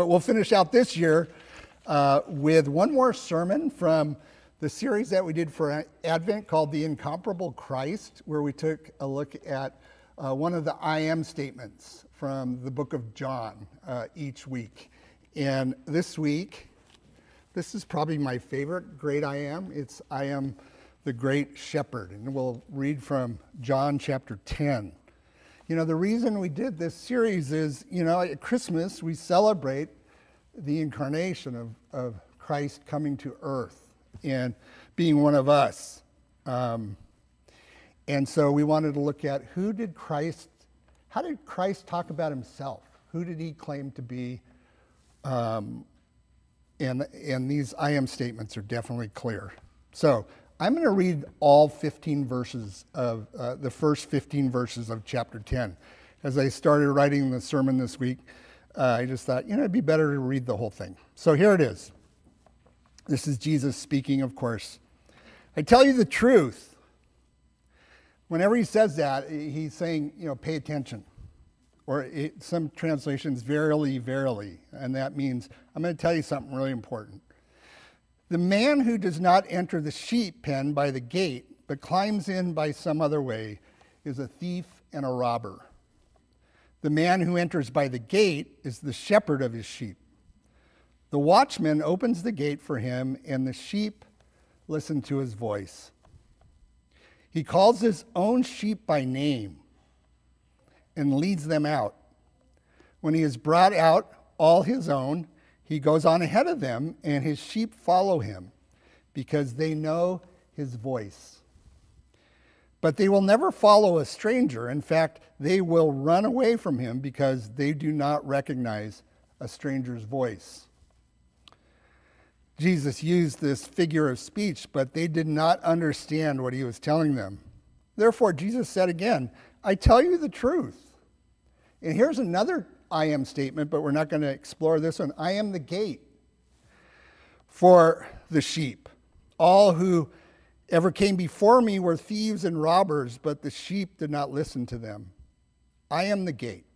But we'll finish out this year uh, with one more sermon from the series that we did for Advent called The Incomparable Christ, where we took a look at uh, one of the I am statements from the book of John uh, each week. And this week, this is probably my favorite great I am. It's I am the great shepherd. And we'll read from John chapter 10. You know, the reason we did this series is, you know, at Christmas we celebrate the incarnation of, of Christ coming to earth and being one of us. Um, and so we wanted to look at who did Christ, how did Christ talk about himself? Who did he claim to be? Um, and, and these I am statements are definitely clear. So I'm going to read all 15 verses of uh, the first 15 verses of chapter 10. As I started writing the sermon this week, uh, I just thought, you know, it'd be better to read the whole thing. So here it is. This is Jesus speaking, of course. I tell you the truth. Whenever he says that, he's saying, you know, pay attention. Or it, some translations, verily, verily. And that means, I'm going to tell you something really important. The man who does not enter the sheep pen by the gate, but climbs in by some other way, is a thief and a robber. The man who enters by the gate is the shepherd of his sheep. The watchman opens the gate for him, and the sheep listen to his voice. He calls his own sheep by name and leads them out. When he has brought out all his own, he goes on ahead of them, and his sheep follow him because they know his voice. But they will never follow a stranger. In fact, they will run away from him because they do not recognize a stranger's voice. Jesus used this figure of speech, but they did not understand what he was telling them. Therefore, Jesus said again, I tell you the truth. And here's another I am statement, but we're not going to explore this one. I am the gate for the sheep. All who ever came before me were thieves and robbers, but the sheep did not listen to them. I am the gate.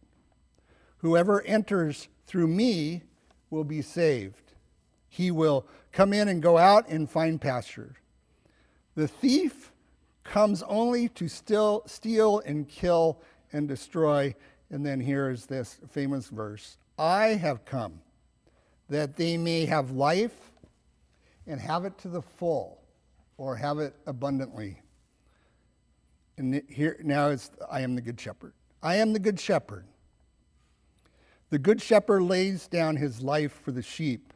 Whoever enters through me will be saved. He will come in and go out and find pasture. The thief comes only to still, steal and kill and destroy. And then here's this famous verse I have come that they may have life and have it to the full or have it abundantly. And here now it's I am the good shepherd. I am the good shepherd. The good shepherd lays down his life for the sheep.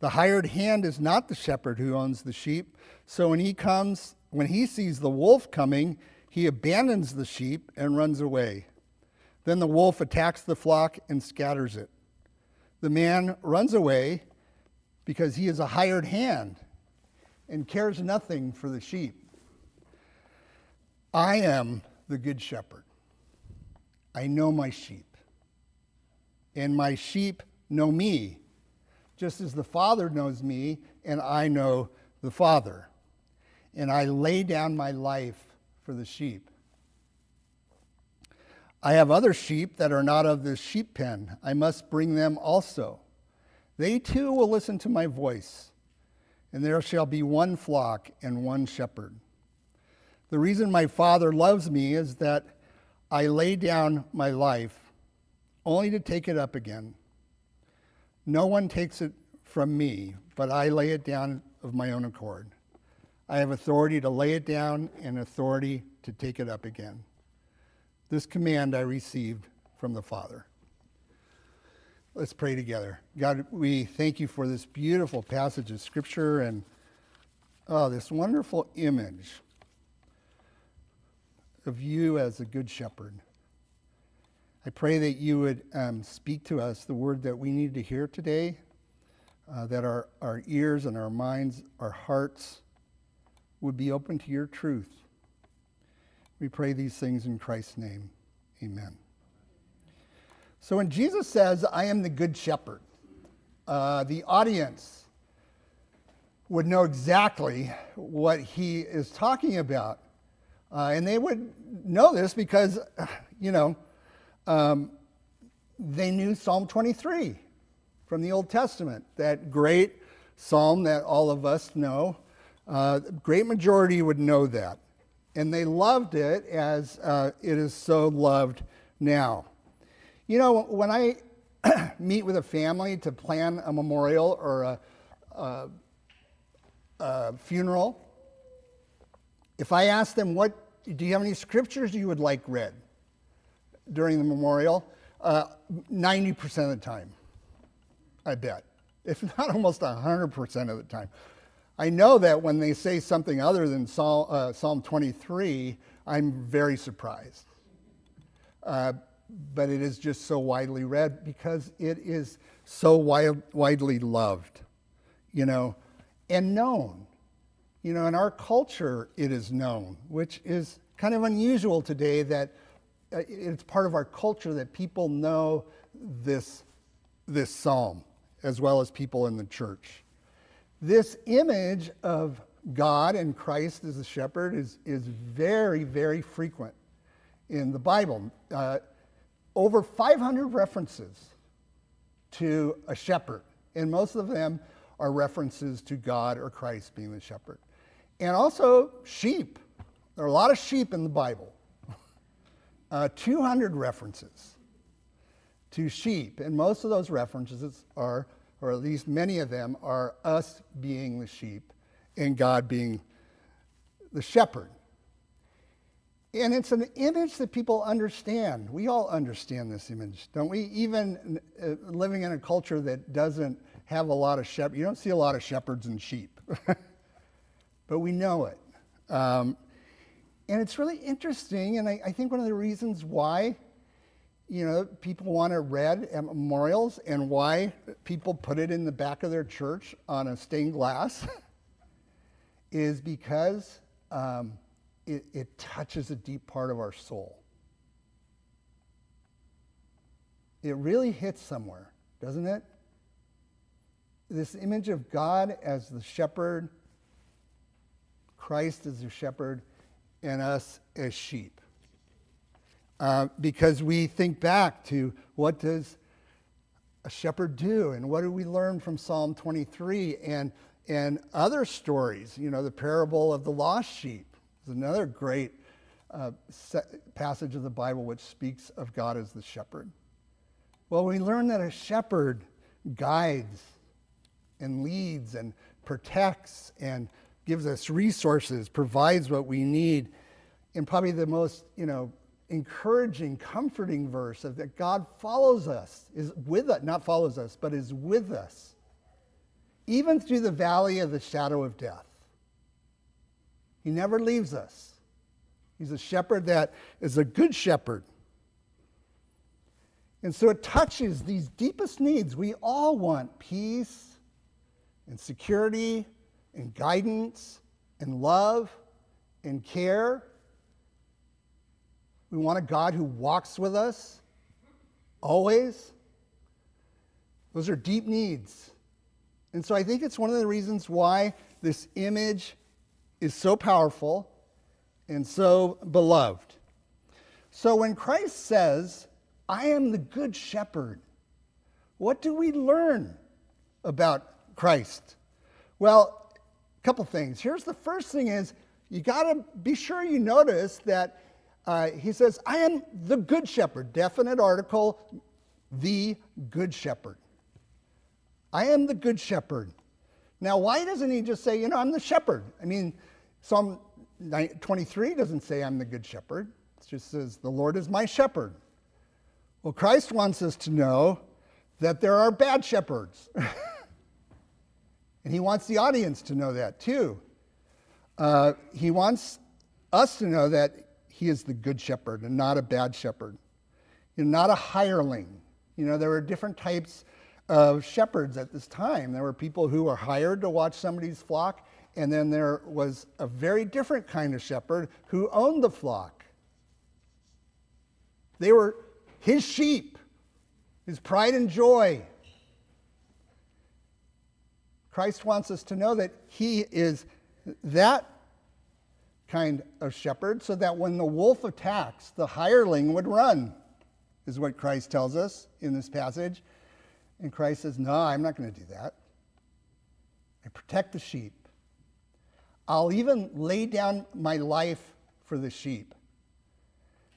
The hired hand is not the shepherd who owns the sheep. So when he comes, when he sees the wolf coming, he abandons the sheep and runs away. Then the wolf attacks the flock and scatters it. The man runs away because he is a hired hand and cares nothing for the sheep. I am the good shepherd. I know my sheep, and my sheep know me, just as the Father knows me, and I know the Father. And I lay down my life for the sheep. I have other sheep that are not of this sheep pen. I must bring them also. They too will listen to my voice and there shall be one flock and one shepherd. The reason my Father loves me is that I lay down my life only to take it up again. No one takes it from me, but I lay it down of my own accord. I have authority to lay it down and authority to take it up again. This command I received from the Father. Let's pray together. God, we thank you for this beautiful passage of Scripture and oh, this wonderful image of you as a good shepherd. I pray that you would um, speak to us the word that we need to hear today, uh, that our, our ears and our minds, our hearts would be open to your truth. We pray these things in Christ's name. Amen. So when Jesus says, I am the good shepherd, uh, the audience would know exactly what he is talking about. Uh, and they would know this because, you know, um, they knew Psalm 23. from the Old Testament, that great psalm that all of us know. Uh, great majority would know that. And they loved it as uh, it is so loved now. You know, when I meet with a family to plan a memorial or a, a, a funeral, if I ask them, what, do you have any scriptures you would like read during the memorial? Uh, 90% of the time, I bet. If not almost 100% of the time. I know that when they say something other than Psalm, uh, Psalm 23, I'm very surprised. Uh, but it is just so widely read because it is so wild, widely loved, you know, and known. You know, in our culture, it is known, which is kind of unusual today that uh, it's part of our culture that people know this, this psalm as well as people in the church. This image of God and Christ as a shepherd is, is very, very frequent in the Bible. Uh, over 500 references to a shepherd, and most of them are references to God or Christ being the shepherd. And also sheep. There are a lot of sheep in the Bible. Uh, 200 references to sheep, and most of those references are, or at least many of them, are us being the sheep and God being the shepherd. And it's an image that people understand. We all understand this image, don't we? Even uh, living in a culture that doesn't have a lot of shepherds, you don't see a lot of shepherds and sheep, but we know it. Um, and it's really interesting, and I, I, think one of the reasons why, you know, people want it read at memorials and why people put it in the back of their church on a stained glass is because um, it, it touches a deep part of our soul. It really hits somewhere, doesn't it? This image of God as the shepherd, Christ as the shepherd, and us as sheep. Uh, because we think back to what does a shepherd do and what do we learn from Psalm 23 and, and other stories, you know, the parable of the lost sheep there's another great uh, passage of the Bible which speaks of God as the shepherd. Well, we learn that a shepherd guides and leads and protects and gives us resources, provides what we need. And probably the most, you know, encouraging, comforting verse of that God follows us, is with us, not follows us, but is with us, even through the valley of the shadow of death. He never leaves us. He's a shepherd that is a good shepherd. And so it touches these deepest needs. We all want peace and security and guidance and love and care. We want a God who walks with us always. Those are deep needs. And so I think it's one of the reasons why this image is so powerful and so beloved. So when Christ says, I am the good shepherd, what do we learn about Christ? Well, a couple things. Here's the first thing is you got to be sure you notice that uh, he says, I am the good shepherd, definite article, the good shepherd. I am the good shepherd. Now, why doesn't he just say, you know, I'm the shepherd? I mean, Psalm 23 doesn't say I'm the good shepherd. It just says, the Lord is my shepherd. Well, Christ wants us to know that there are bad shepherds. and he wants the audience to know that too. Uh, he wants us to know that he is the good shepherd and not a bad shepherd, you know, not a hireling. You know, there were different types of shepherds at this time. There were people who were hired to watch somebody's flock, and then there was a very different kind of shepherd who owned the flock. They were his sheep, his pride and joy. Christ wants us to know that he is that kind of shepherd so that when the wolf attacks, the hireling would run, is what Christ tells us in this passage. And Christ says, No, I'm not going to do that. I protect the sheep. I'll even lay down my life for the sheep.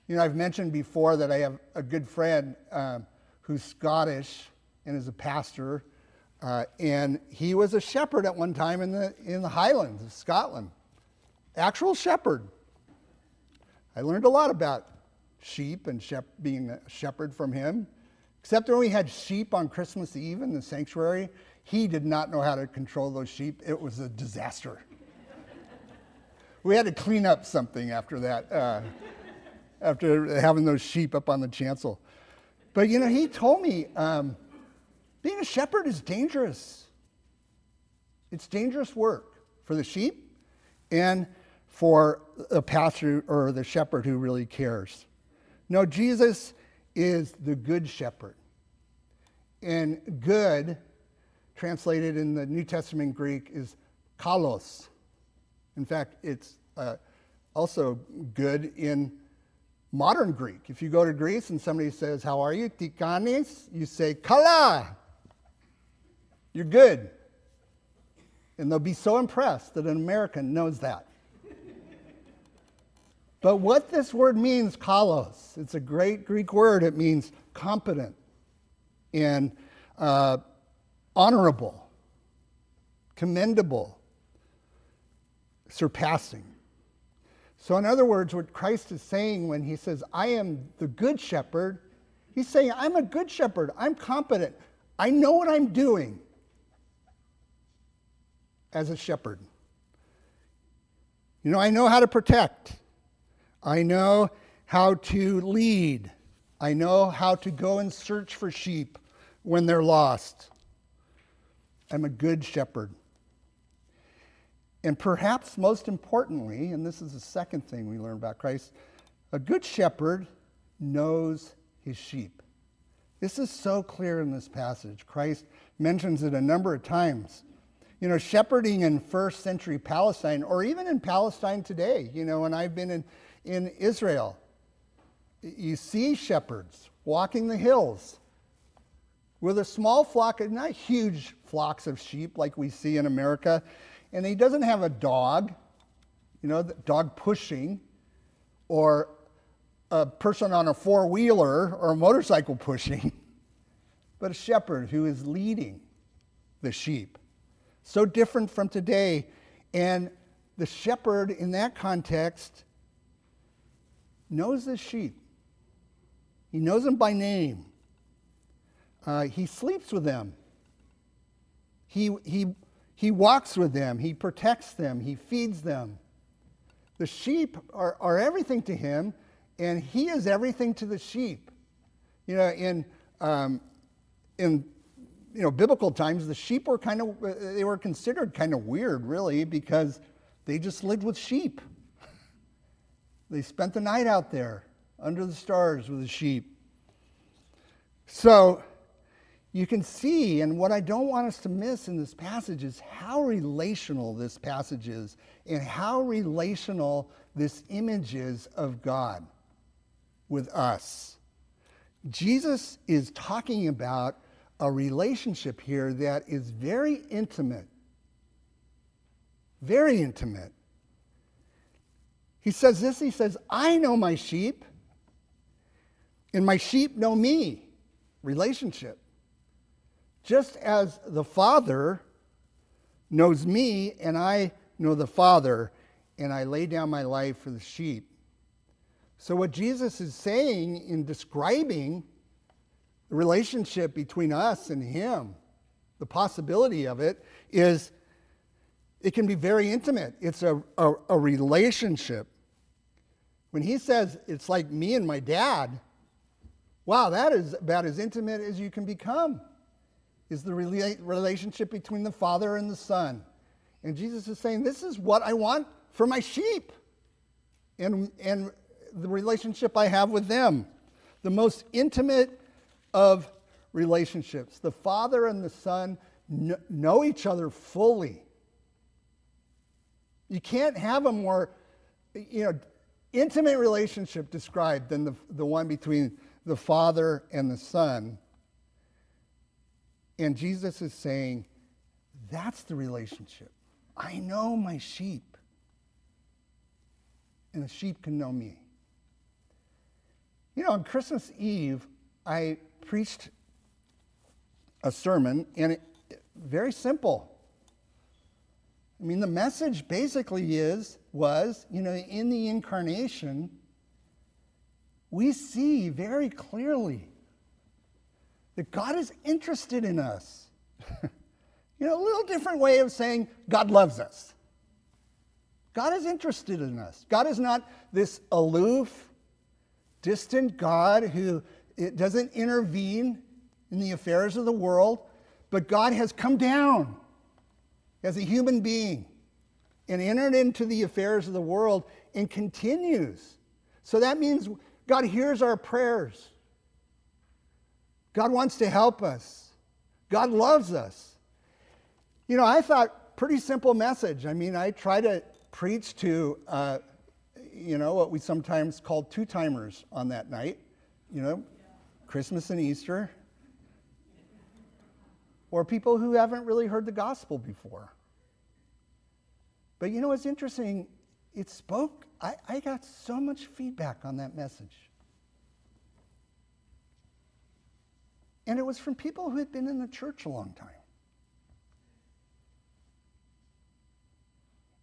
You know, I've mentioned before that I have a good friend um, who's Scottish and is a pastor, uh, and he was a shepherd at one time in the, in the Highlands of Scotland. Actual shepherd. I learned a lot about sheep and shep- being a shepherd from him. Except when we had sheep on Christmas Eve in the sanctuary, he did not know how to control those sheep. It was a disaster. we had to clean up something after that, uh, after having those sheep up on the chancel. But you know, he told me um, being a shepherd is dangerous. It's dangerous work for the sheep and for the pastor or the shepherd who really cares. No, Jesus is the good shepherd. And good, translated in the New Testament Greek, is kalos. In fact, it's uh, also good in modern Greek. If you go to Greece and somebody says, How are you? Tikanis, you say, Kala. You're good. And they'll be so impressed that an American knows that. But what this word means, kalos, it's a great Greek word. It means competent and uh, honorable, commendable, surpassing. So, in other words, what Christ is saying when he says, I am the good shepherd, he's saying, I'm a good shepherd. I'm competent. I know what I'm doing as a shepherd. You know, I know how to protect. I know how to lead. I know how to go and search for sheep when they're lost. I'm a good shepherd. And perhaps most importantly, and this is the second thing we learn about Christ, a good shepherd knows his sheep. This is so clear in this passage. Christ mentions it a number of times. You know, shepherding in first century Palestine, or even in Palestine today, you know, and I've been in in Israel. You see shepherds walking the hills with a small flock, not huge flocks of sheep like we see in America. And he doesn't have a dog, you know, the dog pushing, or a person on a four wheeler or a motorcycle pushing, but a shepherd who is leading the sheep. So different from today. And the shepherd in that context knows his sheep. He knows them by name. Uh, he sleeps with them. He, he, he walks with them. He protects them. He feeds them. The sheep are, are everything to him, and he is everything to the sheep. You know, in, um, in you know, biblical times, the sheep were kind of, they were considered kind of weird, really, because they just lived with sheep. They spent the night out there under the stars with the sheep. So you can see, and what I don't want us to miss in this passage is how relational this passage is and how relational this image is of God with us. Jesus is talking about a relationship here that is very intimate, very intimate. He says this He says, I know my sheep, and my sheep know me. Relationship. Just as the Father knows me, and I know the Father, and I lay down my life for the sheep. So, what Jesus is saying in describing the relationship between us and Him, the possibility of it, is it can be very intimate. It's a, a, a relationship. When he says it's like me and my dad, wow, that is about as intimate as you can become, is the relationship between the Father and the Son. And Jesus is saying, This is what I want for my sheep and, and the relationship I have with them. The most intimate of relationships. The Father and the Son know each other fully. You can't have a more, you know, intimate relationship described than the, the one between the Father and the Son. And Jesus is saying, that's the relationship. I know my sheep, and the sheep can know me. You know, on Christmas Eve, I preached a sermon, and it, very simple. I mean, the message basically is was, you know, in the incarnation, we see very clearly that God is interested in us. you know, a little different way of saying God loves us. God is interested in us. God is not this aloof, distant God who it doesn't intervene in the affairs of the world, but God has come down as a human being and entered into the affairs of the world and continues. So that means God hears our prayers. God wants to help us. God loves us. You know, I thought pretty simple message. I mean, I try to preach to, uh, you know, what we sometimes call two timers on that night, you know, Christmas and Easter, or people who haven't really heard the gospel before. But you know what's interesting? It spoke, I, I got so much feedback on that message. And it was from people who had been in the church a long time.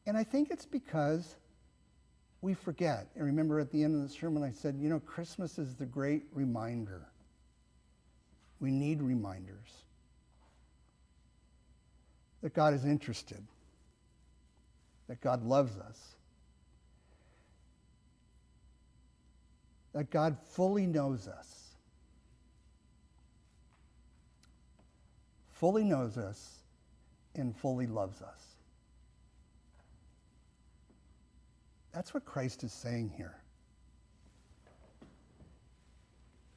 And I think it's because we forget. And remember at the end of the sermon, I said, you know, Christmas is the great reminder. We need reminders that God is interested, that God loves us, that God fully knows us. fully knows us and fully loves us. That's what Christ is saying here.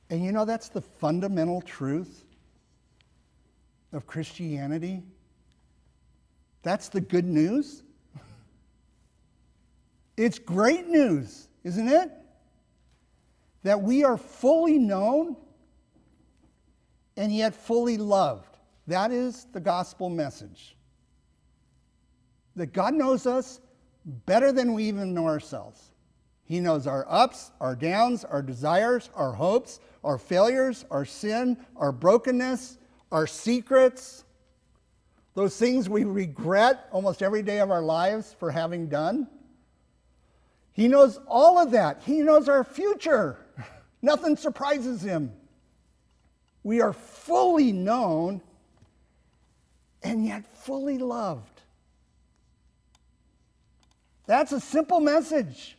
And you know, that's the fundamental truth of Christianity. That's the good news. It's great news, isn't it? That we are fully known and yet fully loved. That is the gospel message. That God knows us better than we even know ourselves. He knows our ups, our downs, our desires, our hopes, our failures, our sin, our brokenness, our secrets, those things we regret almost every day of our lives for having done. He knows all of that. He knows our future. Nothing surprises him. We are fully known and yet fully loved. That's a simple message.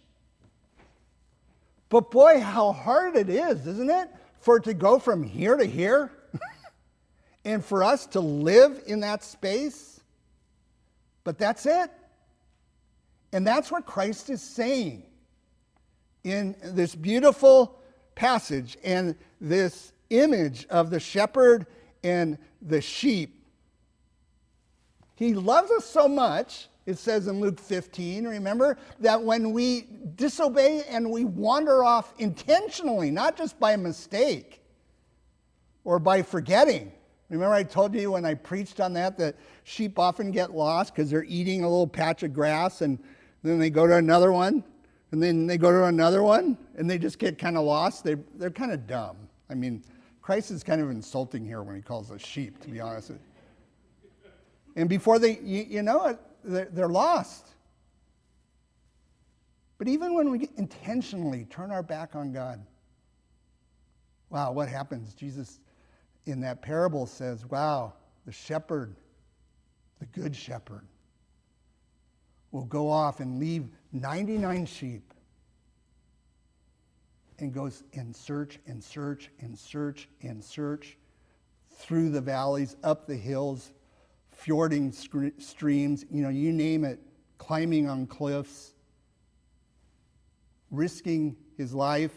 But boy, how hard it is, isn't it? For it to go from here to here and for us to live in that space. But that's it. And that's what Christ is saying in this beautiful passage and this image of the shepherd and the sheep he loves us so much, it says in Luke 15, remember, that when we disobey and we wander off intentionally, not just by mistake or by forgetting. Remember, I told you when I preached on that that sheep often get lost because they're eating a little patch of grass and then they go to another one and then they go to another one and they just get kind of lost. They, they're kind of dumb. I mean, Christ is kind of insulting here when he calls us sheep, to be honest. And before they, you, you know it, they're, they're lost. But even when we intentionally turn our back on God, wow, what happens? Jesus in that parable says, wow, the shepherd, the good shepherd, will go off and leave 99 sheep and goes and search and search and search and search through the valleys, up the hills, fjording streams, you know, you name it, climbing on cliffs, risking his life.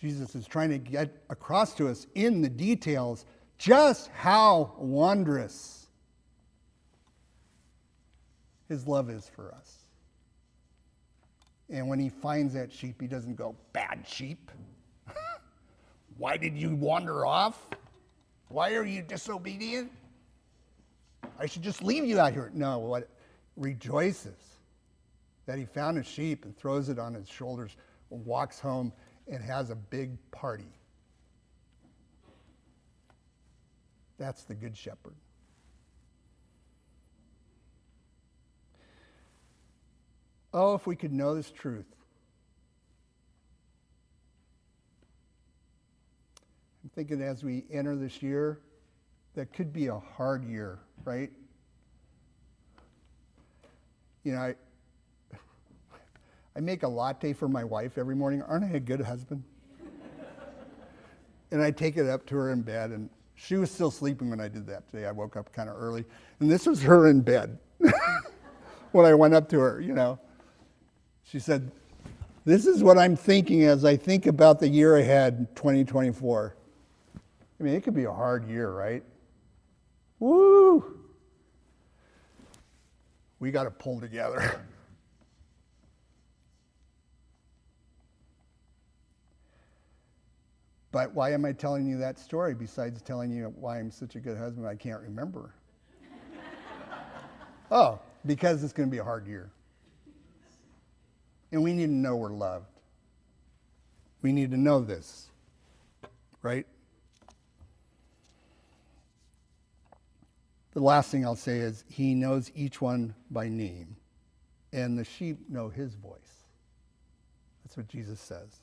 Jesus is trying to get across to us in the details just how wondrous his love is for us. And when he finds that sheep, he doesn't go, bad sheep. Why did you wander off? Why are you disobedient? I should just leave you out here. No, what rejoices that he found a sheep and throws it on his shoulders, and walks home and has a big party. That's the good shepherd. Oh, if we could know this truth. I'm thinking as we enter this year, that could be a hard year, right? You know, I, I make a latte for my wife every morning. Aren't I a good husband? and I take it up to her in bed, and she was still sleeping when I did that today. I woke up kind of early, and this was her in bed when I went up to her, you know. She said, This is what I'm thinking as I think about the year ahead, 2024. I mean, it could be a hard year, right? Woo! We got to pull together. But why am I telling you that story besides telling you why I'm such a good husband I can't remember? oh, because it's going to be a hard year. And we need to know we're loved. We need to know this, right? The last thing I'll say is he knows each one by name, and the sheep know his voice. That's what Jesus says.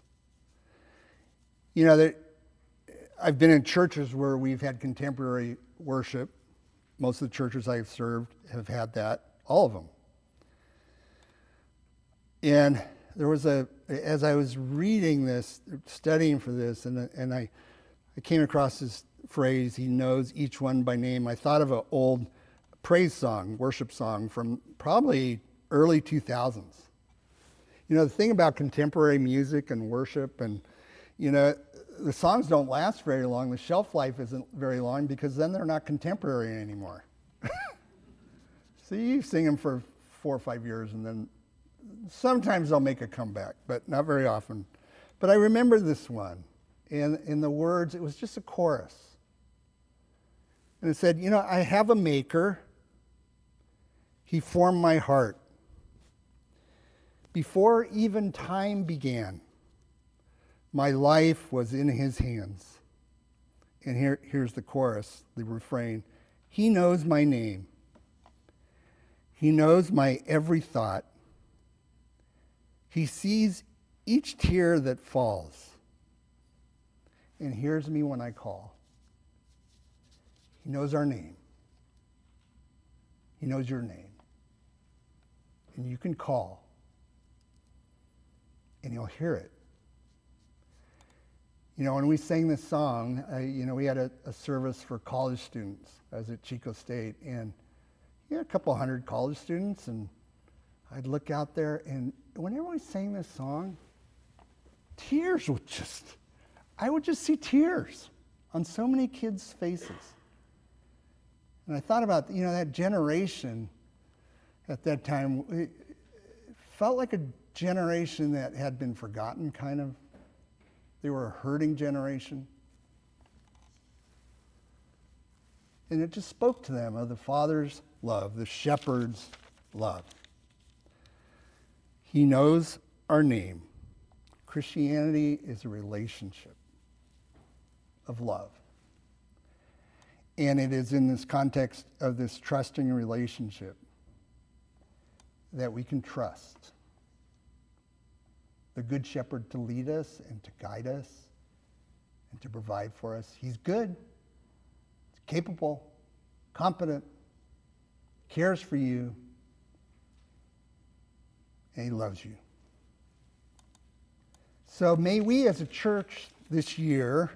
You know, there, I've been in churches where we've had contemporary worship. Most of the churches I've served have had that, all of them. And there was a, as I was reading this, studying for this, and, and I, I came across this phrase, he knows each one by name. I thought of an old praise song, worship song from probably early 2000s. You know, the thing about contemporary music and worship, and, you know, the songs don't last very long. The shelf life isn't very long because then they're not contemporary anymore. so you sing them for four or five years and then sometimes they'll make a comeback, but not very often. But I remember this one. And in the words, it was just a chorus. And it said, You know, I have a maker. He formed my heart. Before even time began, my life was in his hands. And here, here's the chorus, the refrain He knows my name. He knows my every thought. He sees each tear that falls and hears me when I call. He knows our name. He knows your name. And you can call, and He'll hear it. You know, when we sang this song, uh, you know, we had a, a, service for college students. I was at Chico State, and you had a couple hundred college students, and I'd look out there, and whenever we sang this song, tears would just, I would just see tears on so many kids' faces. And I thought about, you know, that generation at that time, it felt like a generation that had been forgotten, kind of. They were a hurting generation. And it just spoke to them of the Father's love, the shepherd's love. He knows our name. Christianity is a relationship of love. And it is in this context of this trusting relationship that we can trust the Good Shepherd to lead us and to guide us and to provide for us. He's good, He's capable, competent, cares for you, and He loves you. So may we as a church this year,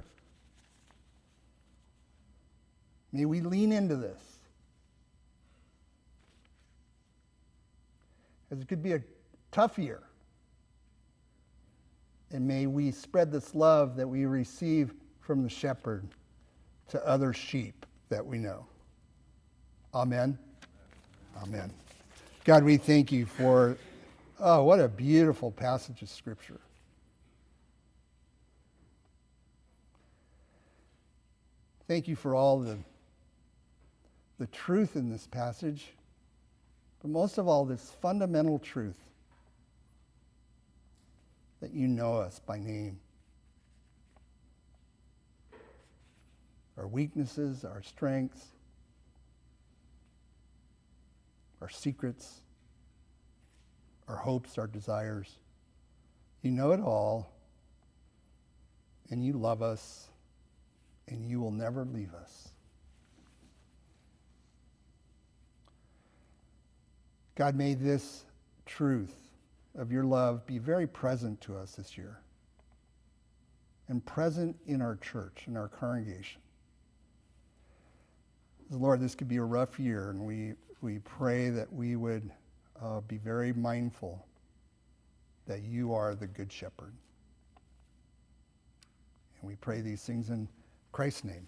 may we lean into this. As it could be a tough year. And may we spread this love that we receive from the shepherd to other sheep that we know. Amen. Amen. God, we thank you for Oh, what a beautiful passage of Scripture. Thank you for all the, the truth in this passage, but most of all, this fundamental truth that you know us by name. Our weaknesses, our strengths, our secrets, our hopes, our desires. You know it all, and you love us, and you will never leave us. God, may this truth of your love be very present to us this year and present in our church, in our congregation. Lord, this could be a rough year, and we, we pray that we would uh, be very mindful that you are the Good Shepherd. And we pray these things in Christ's name.